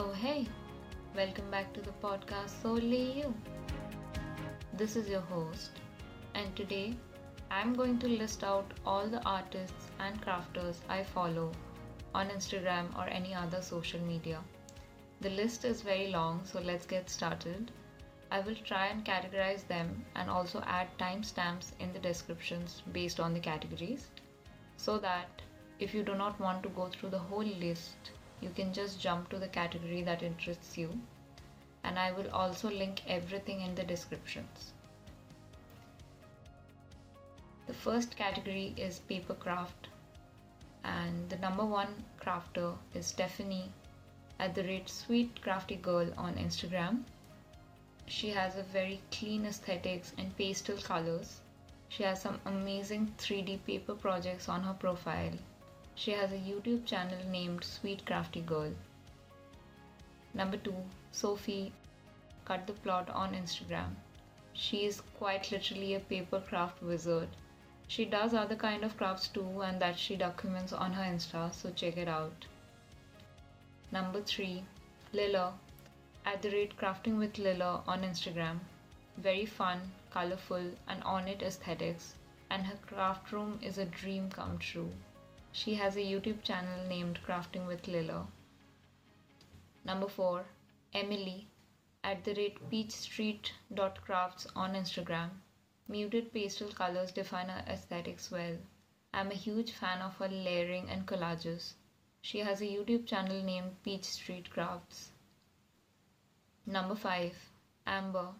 Oh, hey, welcome back to the podcast Solely You. This is your host, and today I'm going to list out all the artists and crafters I follow on Instagram or any other social media. The list is very long, so let's get started. I will try and categorize them and also add timestamps in the descriptions based on the categories so that if you do not want to go through the whole list, you can just jump to the category that interests you. And I will also link everything in the descriptions. The first category is paper craft, and the number one crafter is Stephanie at the rate Sweet Crafty Girl on Instagram. She has a very clean aesthetics and pastel colors. She has some amazing 3D paper projects on her profile. She has a YouTube channel named Sweet Crafty Girl. Number 2, Sofie Cut the Plot on Instagram. She is quite literally a paper craft wizard. She does other kind of crafts too and that she documents on her Insta, so check it out. Number 3, Liller at the rate crafting with Liller on Instagram. Very fun, colorful, and on it aesthetics, and her craft room is a dream come true. She has a YouTube channel named Crafting with Liller. Number 4. Emily at the rate peachstreet.crafts on Instagram. Muted pastel colors define her aesthetics well. I'm a huge fan of her layering and collages. She has a YouTube channel named Peach Street Crafts. Number 5. Amber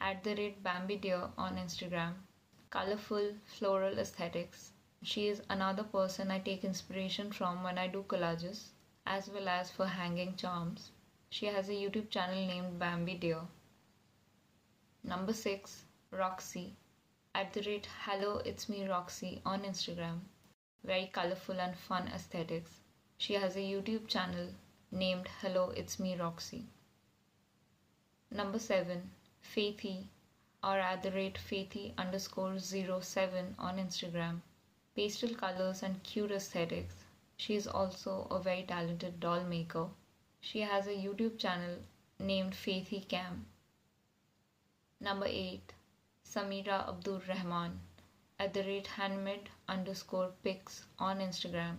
at the rate Bambi Deer on Instagram. Colorful floral aesthetics. She is another person I take inspiration from when I do collages, as well as for hanging charms. She has a YouTube channel named Bambi Deer. Number 6. Roxie at the rate Hello It's Me Roxie on Instagram. Very colorful and fun aesthetics. She has a YouTube channel named Hello It's Me Roxie. Number 7. Faithy or at the rate Faithy underscore 07 on Instagram. Pastel colors and cute aesthetics. She is also a very talented doll maker. She has a YouTube channel named Faithy Cam. Number 8. Sameera Abdur Rahman at the rate handmade underscore picks on Instagram.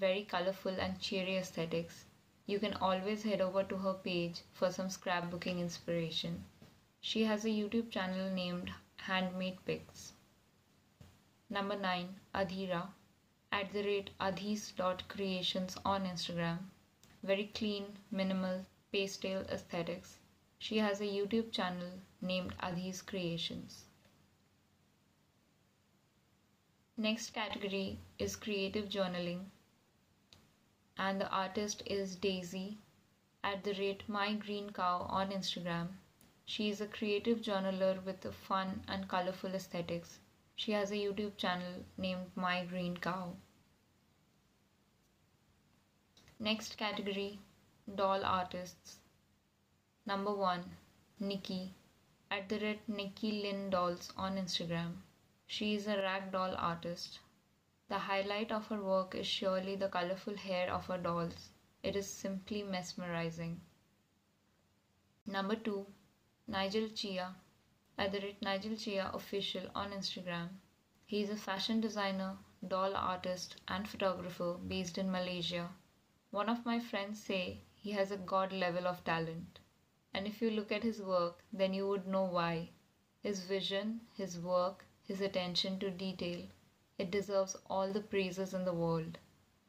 Very colorful and cheery aesthetics. You can always head over to her page for some scrapbooking inspiration. She has a YouTube channel named Handmade Picks. Number 9. Aadhira at the rate aadhiz.creations on Instagram. Very clean, minimal, pastel aesthetics. She has a YouTube channel named Aadhiz Creations. Next category is creative journaling and the artist is Daisy at the rate My Green Cow on Instagram. She is a creative journaler with a fun and colorful aesthetics. She has a YouTube channel named My Green Cow. Next category Doll Artists. Number 1 Nicky at the rate Nicky Lin Dolls on Instagram. She is a ragdoll artist. The highlight of her work is surely the colorful hair of her dolls. It is simply mesmerizing. Number 2. Nigel Chia at the rate Nigel Chia official on Instagram. He is a fashion designer, doll artist, and photographer based in Malaysia. One of my friends say he has a god level of talent. And if you look at his work, then you would know why. His vision, his work, his attention to detail, it deserves all the praises in the world.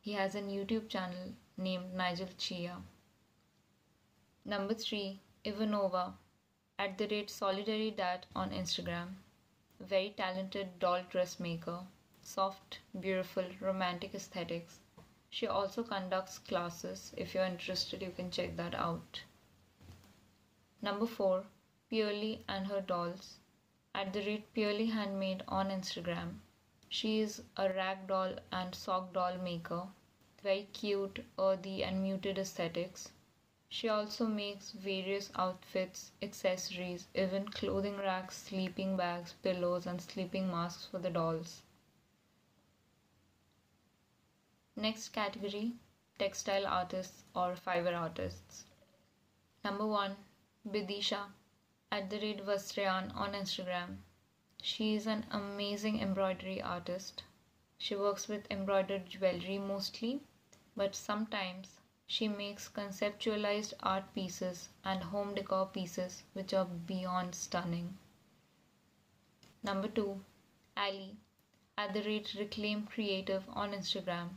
He has a YouTube channel named Nigel Chia. Number 3. Ivanova at the rate Solidaridat on Instagram. Very talented doll dressmaker. Soft, beautiful, romantic aesthetics. She also conducts classes. If you're interested, you can check that out. Number 4. Peerly and her dolls at the rate Peerly Handmade on Instagram. She is a rag doll and sock doll maker. Very cute, earthy, and muted aesthetics. She also makes various outfits, accessories, even clothing racks, sleeping bags, pillows, and sleeping masks for the dolls. Next category textile artists or fiber artists. Number 1. Bidisha at the rate Vastriyan on Instagram. She is an amazing embroidery artist. She works with embroidered jewelry mostly, but sometimes she makes conceptualized art pieces and home decor pieces which are beyond stunning. Number 2. Allie at the rate Reclaim Creative on Instagram.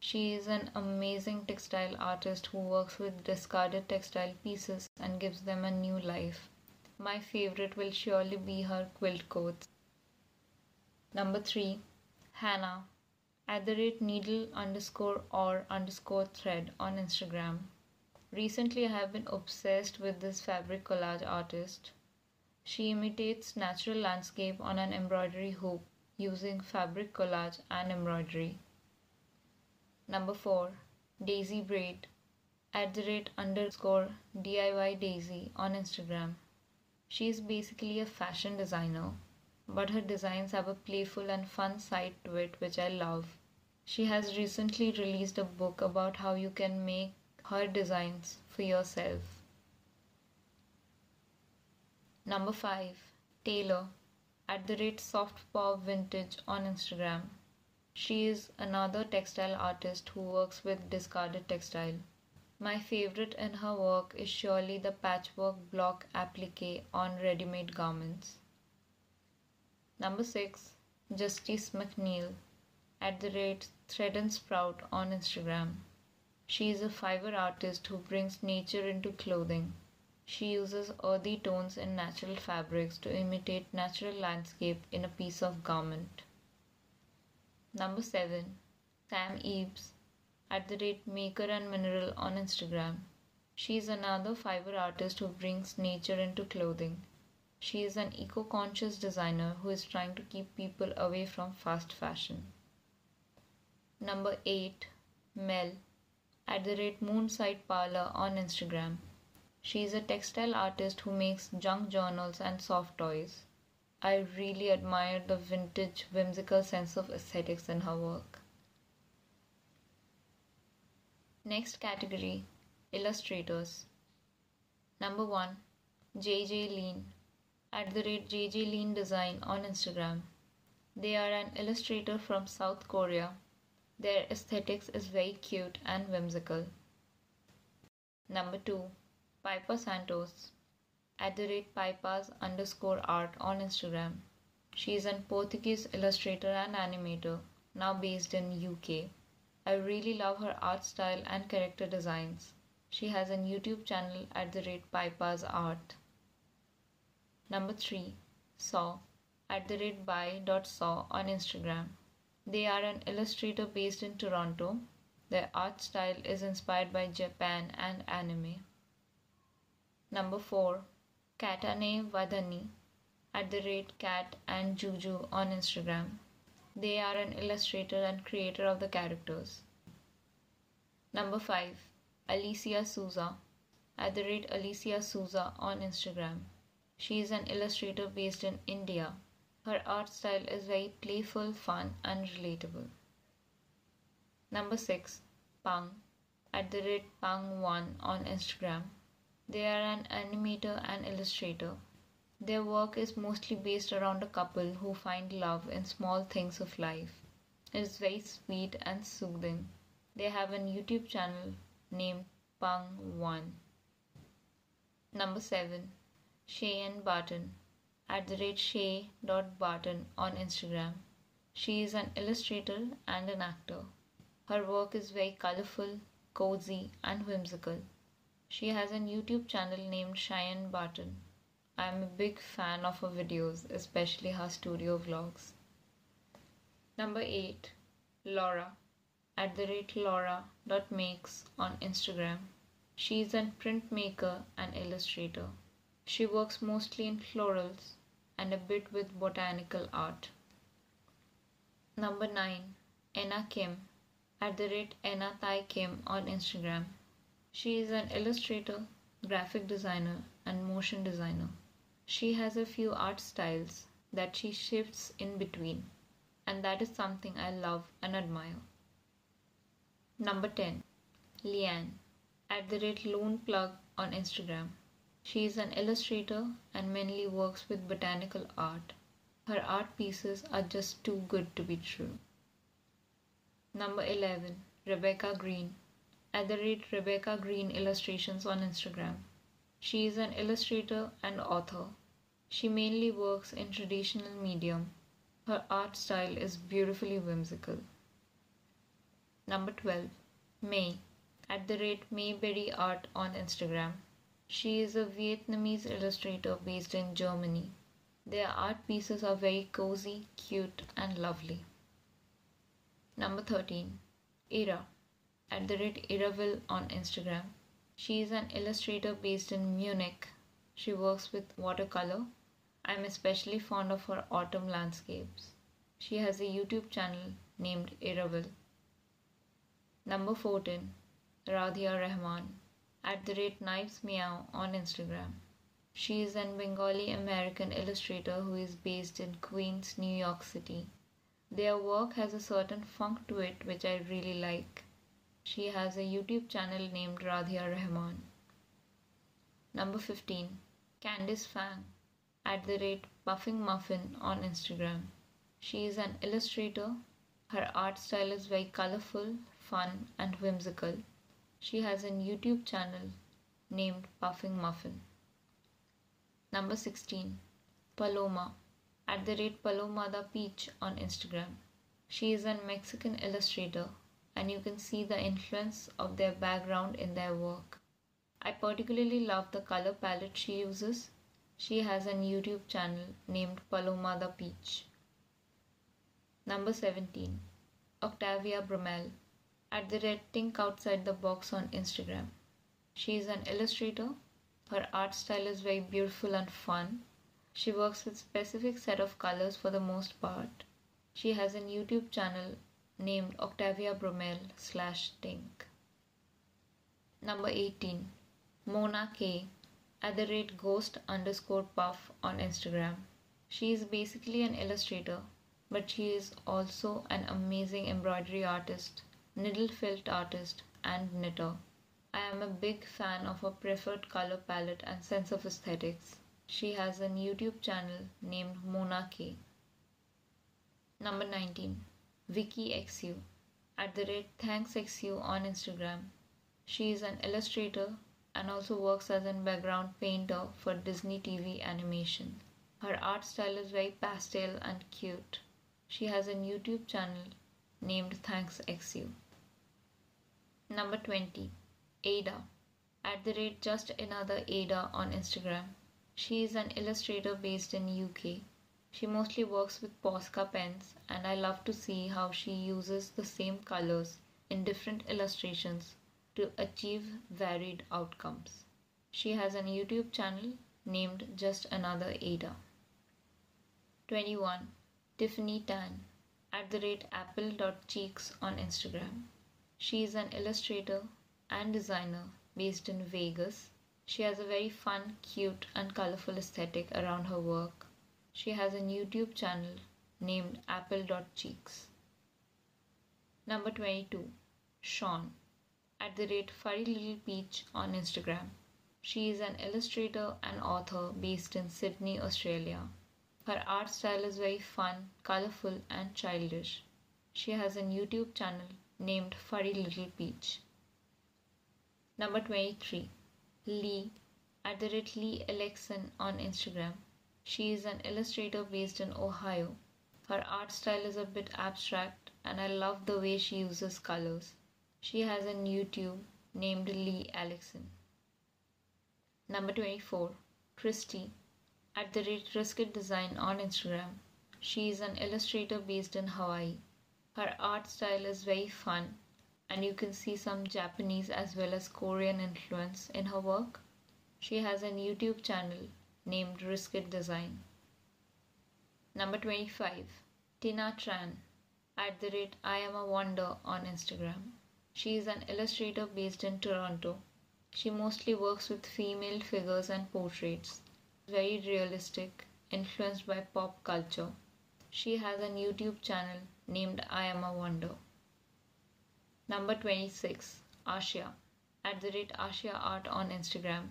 She is an amazing textile artist who works with discarded textile pieces and gives them a new life. My favorite will surely be her quilt coats. Number 3. Hannah at the rate needle underscore or underscore thread on Instagram. Recently, I have been obsessed with this fabric collage artist. She imitates natural landscape on an embroidery hoop using fabric collage and embroidery. Number 4. Daisy Braid at the rate underscore DIY Daisy on Instagram. She is basically a fashion designer, but her designs have a playful and fun side to it which I love. She has recently released a book about how you can make her designs for yourself. Number 5. Taylor at the rate softpaw vintage on Instagram. She is another textile artist who works with discarded textile. My favorite in her work is surely the patchwork block applique on ready made garments. Number 6. Justice McNeil at the rate Thread and Sprout on Instagram. She is a fiber artist who brings nature into clothing. She uses earthy tones and natural fabrics to imitate natural landscape in a piece of garment. Number 7. Sam Ives at the rate Maker and Mineral on Instagram. She is another fiber artist who brings nature into clothing. She is an eco conscious designer who is trying to keep people away from fast fashion. Number 8. Mel at the rate Moonside Parlor on Instagram. She is a textile artist who makes junk journals and soft toys. I really admire the vintage, whimsical sense of aesthetics in her work. Next category Illustrators. Number 1 JJ Lean at the rate JJ Lean Design on Instagram. They are an illustrator from South Korea. Their aesthetics is very cute and whimsical. Number 2 Pypah Santos at the rate pypahs underscore art on Instagram. She is an Portuguese illustrator and animator, now based in UK. I really love her art style and character designs. She has a YouTube channel at the rate pypahs art. Number 3. Sau at the rate by.sau on Instagram. They are an illustrator based in Toronto. Their art style is inspired by Japan and anime. Number 4. Kataneh Vahdani at the rate Kat and Juju on Instagram. They are an illustrator and creator of the characters. Number 5. Alicia Souza at the rate Alicia Souza on Instagram. She is an illustrator based in India. Her art style is very playful, fun, and relatable. Number 6. Puuung at the rate Puuung1 on Instagram. They are an animator and illustrator. Their work is mostly based around a couple who find love in small things of life. It is very sweet and soothing. They have a YouTube channel named Puuung1. Number 7. Cheyenne Barton at the rate chey.barton on Instagram. She is an illustrator and an actor. Her work is very colorful, cozy, and whimsical. She has a YouTube channel named Cheyenne Barton. I am a big fan of her videos, especially her studio vlogs. Number 8. Laura at the rate Laura.makes on Instagram. She is a printmaker and illustrator. She works mostly in florals and a bit with botanical art. Number 9. Ena Kim at the rate Ena Tae Kim on Instagram. She is an illustrator, graphic designer, and motion designer. She has a few art styles that she shifts in between, and that is something I love and admire. Number 10. Lianne at the rate Loonpflug on Instagram. She is an illustrator and mainly works with botanical art. Her art pieces are just too good to be true. Number 11. Rebecca Green. At the rate Rebecca Green Illustrations on Instagram. She is an illustrator and author. She mainly works in traditional medium. Her art style is beautifully whimsical. Number 12. Mai. At the rate Maiberry Art on Instagram. She is a Vietnamese illustrator based in Germany. Their art pieces are very cozy, cute, and lovely. Number 13. Ira. At the rate Iraville on Instagram. She is an illustrator based in Munich. She works with watercolor. I'm especially fond of her autumn landscapes. She has a YouTube channel named Iraville. Number 14. Radhia Rahman at the rate Knives Meow on Instagram. She is an Bengali American illustrator who is based in Queens, New York City. Their work has a certain funk to it which I really like. She has a YouTube channel named Radhia Rahman. Number 15. Candice Fang at the rate Puffing Muffin on Instagram. She is an illustrator. Her art style is very colorful, fun, and whimsical. She has a YouTube channel named Puffing Muffin. Number 16. Paloma at the rate Paloma the Peach on Instagram. She is a Mexican illustrator and you can see the influence of their background in their work. I particularly love the color palette she uses. She has a YouTube channel named Paloma the Peach. Number 17. Octavia Brumel at the red Think Outside the Box on Instagram. She is an illustrator. Her art style is very beautiful and fun. She works with specific set of colors for the most part. She has a YouTube channel named Octavia Bromel slash Tink. Number 18. Mona K at the rate ghost underscore puff on Instagram. She is basically an illustrator, but she is also an amazing embroidery artist needle felt artist, and knitter. I am a big fan of her preferred color palette and sense of aesthetics. She has a YouTube channel named Mona K. Number 19. Vicky XU at the rate ThanksXU on Instagram. She is an illustrator and also works as a background painter for Disney TV animation. Her art style is very pastel and cute. She has a YouTube channel named ThanksXU. Number 20. Ada. At the rate just another Ada on Instagram. She is an illustrator based in UK. She mostly works with Posca pens and I love to see how she uses the same colors in different illustrations to achieve varied outcomes. She has an YouTube channel named Just Another Ada. 21. Tiffany Tan at the rate apple.cheeks on Instagram. She is an illustrator and designer based in Vegas. She has a very fun, cute, and colorful aesthetic around her work. She has a YouTube channel named apple.cheeks. Number 22. Sean at the rate Furry Little Peach on Instagram. She is an illustrator and author based in Sydney, Australia. Her art style is very fun, colorful, and childish. She has a YouTube channel named Furry Little Peach. Number 23. Lee at the rate Lee Alexson on Instagram. She is an illustrator based in Ohio. Her art style is a bit abstract and I love the way she uses colors. She has a YouTube named Lee Alexson. Number 24. Christy at the rate Risket Design on Instagram. She is an illustrator based in Hawaii. Her art style is very fun, and you can see some Japanese as well as Korean influence in her work. She has a YouTube channel named Risket Design. Number 25. Tina Tran at the rate I am a wonder on Instagram. She is an illustrator based in Toronto. She mostly works with female figures and portraits. Very realistic, influenced by pop culture. She has a YouTube channel named I Am a Wonder. Number 26. Ashia. at the rate Asia Art on Instagram.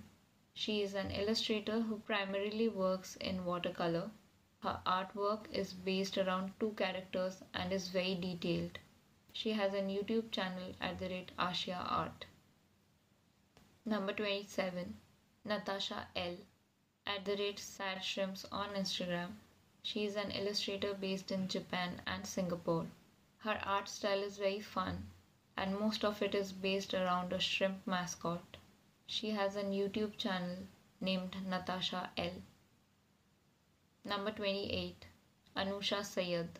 She is an illustrator who primarily works in watercolor. Her artwork is based around two characters and is very detailed. She has a YouTube channel at the rate Asia Art. Number 27 Natasha L at the rate Sad Shrimps on Instagram. She is an illustrator based in Japan and Singapore. Her art style is very fun and most of it is based around a shrimp mascot. She has a YouTube channel named Natasha L. Number 28 Anusha Sayed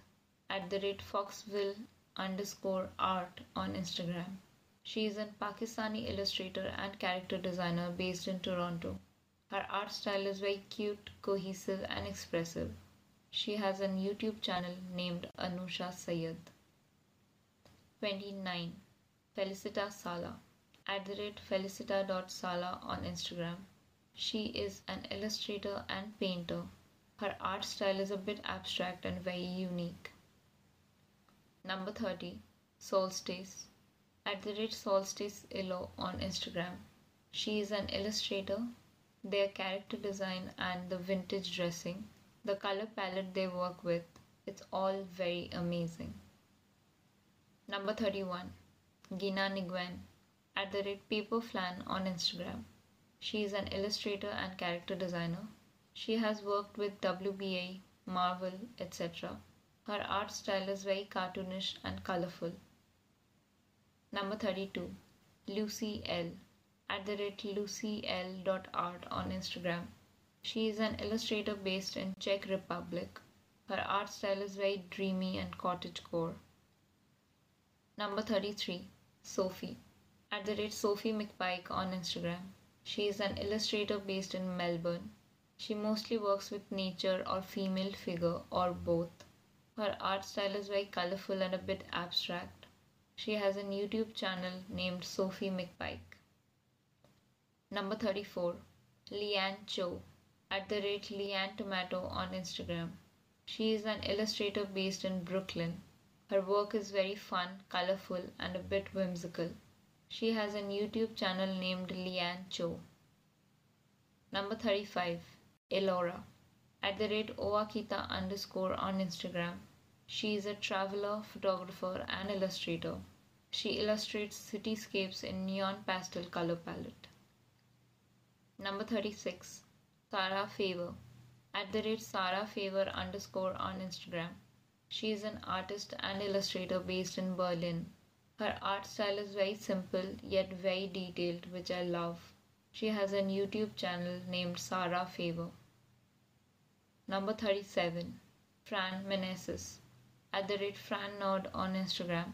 at the rate Foxville underscore art on Instagram. She is a Pakistani illustrator and character designer based in Toronto. Her art style is very cute, cohesive, and expressive. She has a YouTube channel named Anusha Sayed. 29. Felicita Sala at the rate felicita.sala on Instagram. She is an illustrator and painter. Her art style is a bit abstract and very unique. Number 30. Solstice at the rate Solstice Illo on Instagram. She is an illustrator. Their character design and the vintage dressing, the color palette they work with, it's all very amazing. Number 31. Gina Nguyen at the rate Paperflan on Instagram. She is an illustrator and character designer. She has worked with WBA, Marvel, etc. Her art style is very cartoonish and colorful. Number 32. Lucy L. At the rate lucyl.art on Instagram. She is an illustrator based in Czech Republic. Her art style is very dreamy and cottagecore. Number 33. Sophie. At the rate Sophie McPike on Instagram. She is an illustrator based in Melbourne. She mostly works with nature or female figure or both. Her art style is very colorful and a bit abstract. She has a YouTube channel named Sophie McPike. Number 34. Leanne Cho at the rate Leanne Tomato on Instagram. She is an illustrator based in Brooklyn. Her work is very fun, colorful, and a bit whimsical. She has a YouTube channel named Leanne Cho. Number 35. Elora at the rate Oakita underscore on Instagram. She is a traveler, photographer, and illustrator. She illustrates cityscapes in neon pastel color palette. Number 36. Sarah Favor at the rate Sarah Favor underscore on Instagram. She is an artist and illustrator based in Berlin. Her art style is very simple yet very detailed, which I love. She has a YouTube channel named Sarah Favor. Number 37. Fran Meneses at the rate Fran Nerd on Instagram.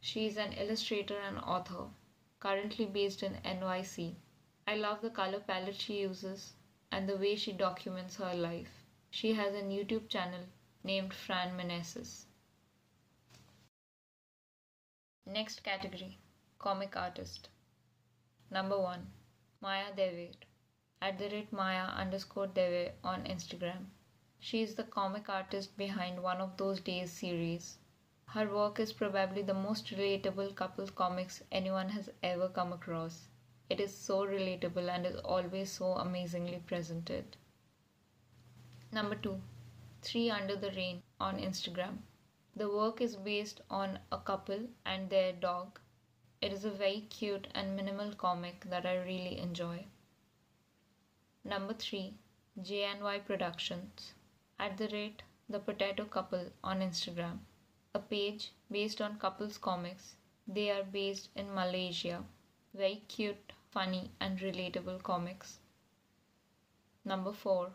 She is an illustrator and author, currently based in NYC. I love the color palette she uses and the way she documents her life. She has a YouTube channel named Fran Meneses. Next category Comic Artist. Number 1 Maya Deve at the rate Maya underscore Deve on Instagram. She is the comic artist behind One of Those Days series. Her work is probably the most relatable couple comics anyone has ever come across. It is so relatable and is always so amazingly presented. Number 2 Three Under the Rain on Instagram. The work is based on a couple and their dog. It is a very cute and minimal comic that I really enjoy. Number 3 JNY Productions at the rate The Potato Couple on Instagram, a page based on couples comics. They are based in Malaysia. Very cute, funny, and relatable comics. Number 4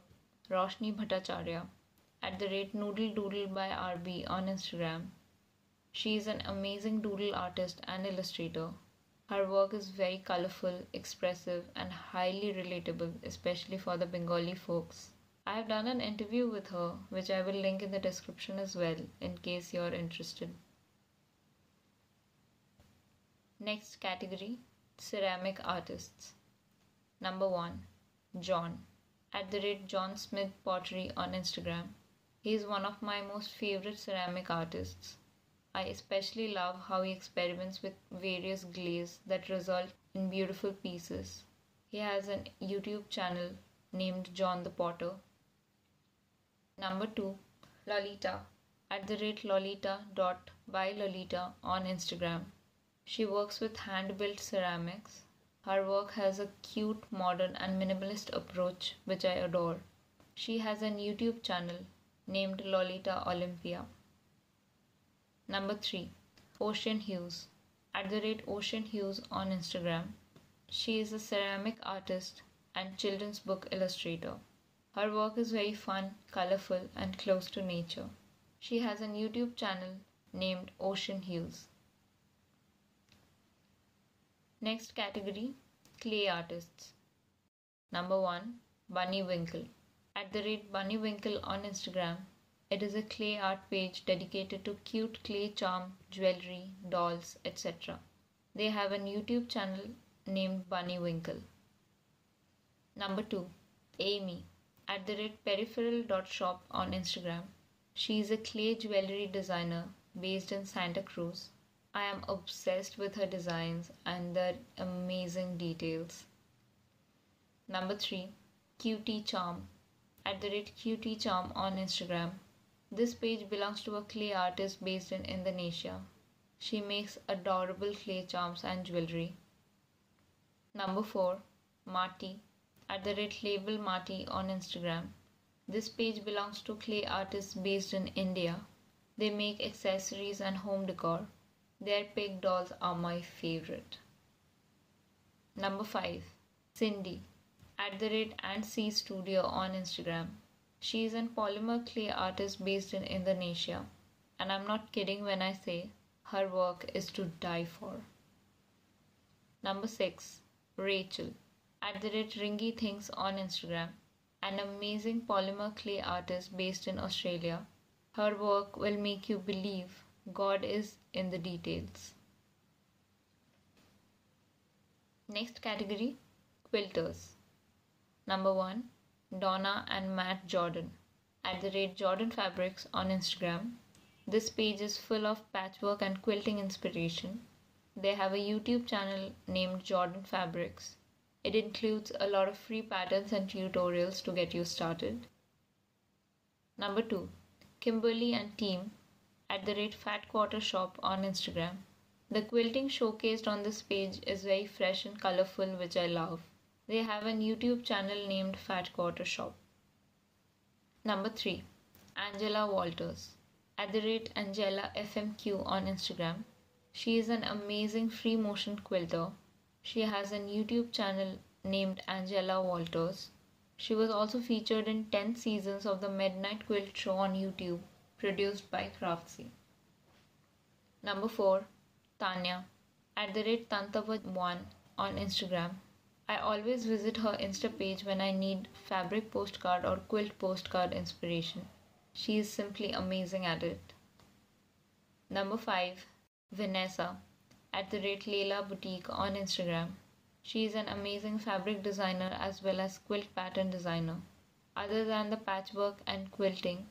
Roshni Bhattacharya at the rate Noodle Doodle by RB on Instagram. She is an amazing doodle artist and illustrator. Her work is very colorful, expressive, and highly relatable, especially for the Bengali folks. I have done an interview with her, which I will link in the description as well in case you're interested. Next category Ceramic Artists. Number 1 John at the rate John Smith Pottery on Instagram. He is one of my most favorite ceramic artists. I especially love how he experiments with various glaze that result in beautiful pieces. He has an YouTube channel named John the Potter. Number 2. Lolita at the rate lolita dot by lolita on Instagram. She works with hand built ceramics. Her work has a cute, modern, and minimalist approach which I adore. She has an YouTube channel named Lolita Olympia. Number 3. Ocean Hues at the rate Ocean Hues on Instagram. She is a ceramic artist and children's book illustrator. Her work is very fun, colorful, and close to nature. She has a YouTube channel named Ocean Hues. Next category Clay Artists. Number 1 Bunny Winkle. At the rate Bunny Winkle on Instagram, it is a clay art page dedicated to cute clay charm, jewelry, dolls, etc. They have a YouTube channel named Bunny Winkle. Number 2 Amy at the rate peripheral.shop on Instagram. She is a clay jewelry designer based in Santa Cruz. I am obsessed with her designs and their amazing details. Number 3 Cutie Charm at the rate Cutie Charm on Instagram. This page belongs to a clay artist based in Indonesia. She makes adorable clay charms and jewelry. Number 4 Marty at the rate label Marty on Instagram. This page belongs to clay artists based in India. They make accessories and home decor. Their pig dolls are my favorite. Number 5 Cindy at the rate and C Studio on Instagram. She is an polymer clay artist based in Indonesia, and I'm not kidding when I say her work is to die for. Number 6 Rachel at the rate Ringy Things on Instagram, an amazing polymer clay artist based in Australia. Her work will make you believe God is in the details. Next category Quilters. Number 1 Donna and Matt Jordan at the rate Jordan Fabrics on Instagram. This page is full of patchwork and quilting inspiration. They have a YouTube channel named Jordan Fabrics. It includes a lot of free patterns and tutorials to get you started. Number 2 Kimberly and team at the rate Fat Quarter Shop on Instagram. The quilting showcased on this page is very fresh and colorful, which I love. They have a YouTube channel named Fat Quarter Shop. Number 3 Angela Walters at the rate Angela FMQ on Instagram. She is an amazing free motion quilter. She has a YouTube channel named Angela Walters. She was also featured in 10 seasons of the Midnight Quilt Show on YouTube, produced by Craftsy. Number 4 Tanya at the rate Tantava1 on Instagram. I always visit her Insta page when I need fabric postcard or quilt postcard inspiration. She is simply amazing at it. Number 5. Vanessa at the rate Lella Boutique on Instagram. She is an amazing fabric designer as well as quilt pattern designer. Other than the patchwork and quilting,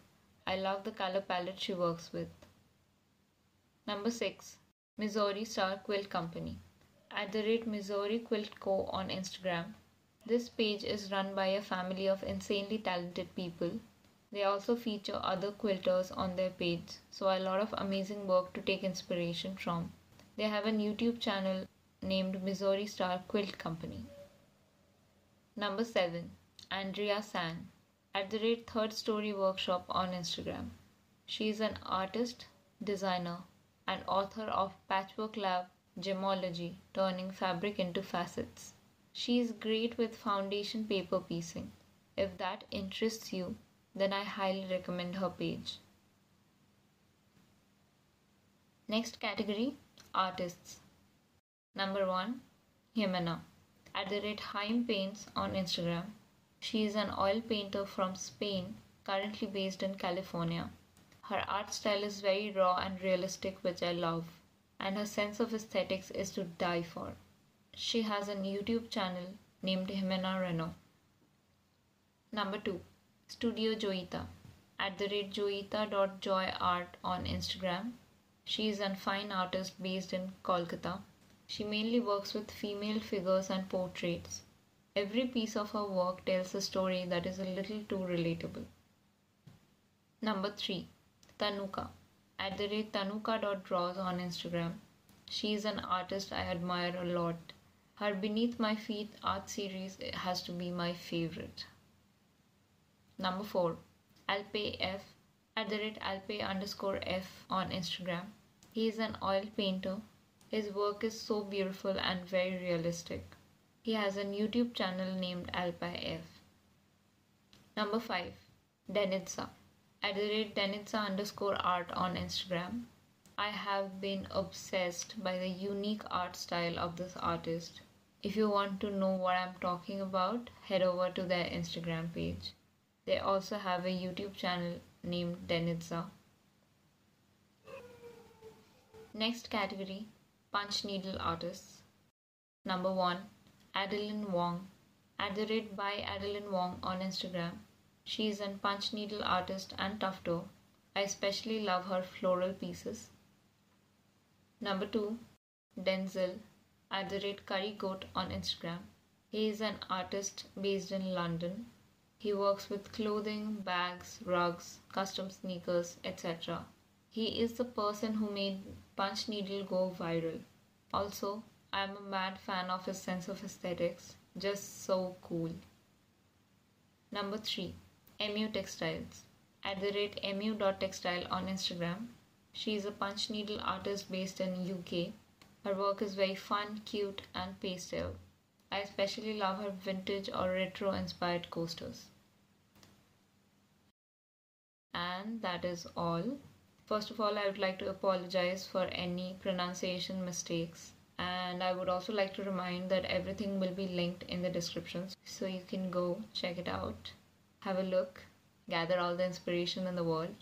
I love the color palette she works with. Number 6. Missouri Star Quilt Company at the rate Missouri Quilt Co. on Instagram. This page is run by a family of insanely talented people. They also feature other quilters on their page, so a lot of amazing work to take inspiration from. They have a YouTube channel named Missouri Star Quilt Company. Number 7. Andrea Tsang at the rate Third Story Workshop on Instagram. She is an artist, designer, and author of Patchwork Lab gemology, turning fabric into facets. She is great with foundation paper piecing. If that interests you, then I highly recommend her page. Next category Artists. Number 1 Jimena at the rate Haim Paints on Instagram. She is an oil painter from Spain, currently based in California. Her art style is very raw and realistic, which I love and her sense of aesthetics is to die for. She has a YouTube channel named Jimena Reno. Number 2. Studio Joita at the rate joita.joyart on Instagram. She is a fine artist based in Kolkata. She mainly works with female figures and portraits. Every piece of her work tells a story that is a little too relatable. Number 3. Tanuka. At the rate tanuka.draws on Instagram. She is an artist I admire a lot. Her Beneath My Feet art series has to be my favorite. Number 4. Alpe F at the rate alpe underscore f on Instagram. He is an oil painter. His work is so beautiful and very realistic. He has a YouTube channel named Alpe F. Number 5. Denitsa. At the rate Denitsa underscore art on Instagram. I have been obsessed by the unique art style of this artist. If you want to know what I'm talking about, head over to their Instagram page. They also have a YouTube channel named Denitsa. Next category Punch Needle Artists. Number 1 Adeline Wong. At the rate by Adeline Wong on Instagram. She is an punch needle artist and tufto. I especially love her floral pieces. Number 2 Denzel. At the rate Curry Goat on Instagram. He is an artist based in London. He works with clothing, bags, rugs, custom sneakers, etc. He is the person who made Punch Needle go viral. Also, I am a mad fan of his sense of aesthetics, just so cool. Number 3. MU Textiles. At the rate mu.textile on Instagram. She is a punch needle artist based in UK. Her work is very fun, cute, and pastel. I especially love her vintage or retro inspired coasters. And that is all. First of all, I would like to apologize for any pronunciation mistakes. And I would also like to remind that everything will be linked in the description so you can go check it out, have a look, gather all the inspiration in the world,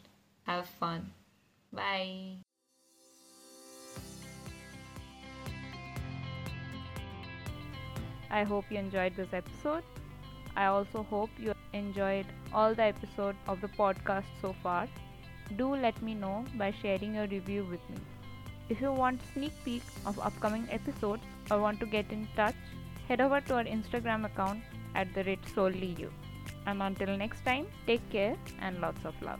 have fun. Bye. I hope you enjoyed this episode. I also hope you enjoyed all the episodes of the podcast so far. Do let me know by sharing your review with me. If you want sneak peek of upcoming episodes or want to get in touch, head over to our Instagram account at the rate solely you. And until next time, take care and lots of love.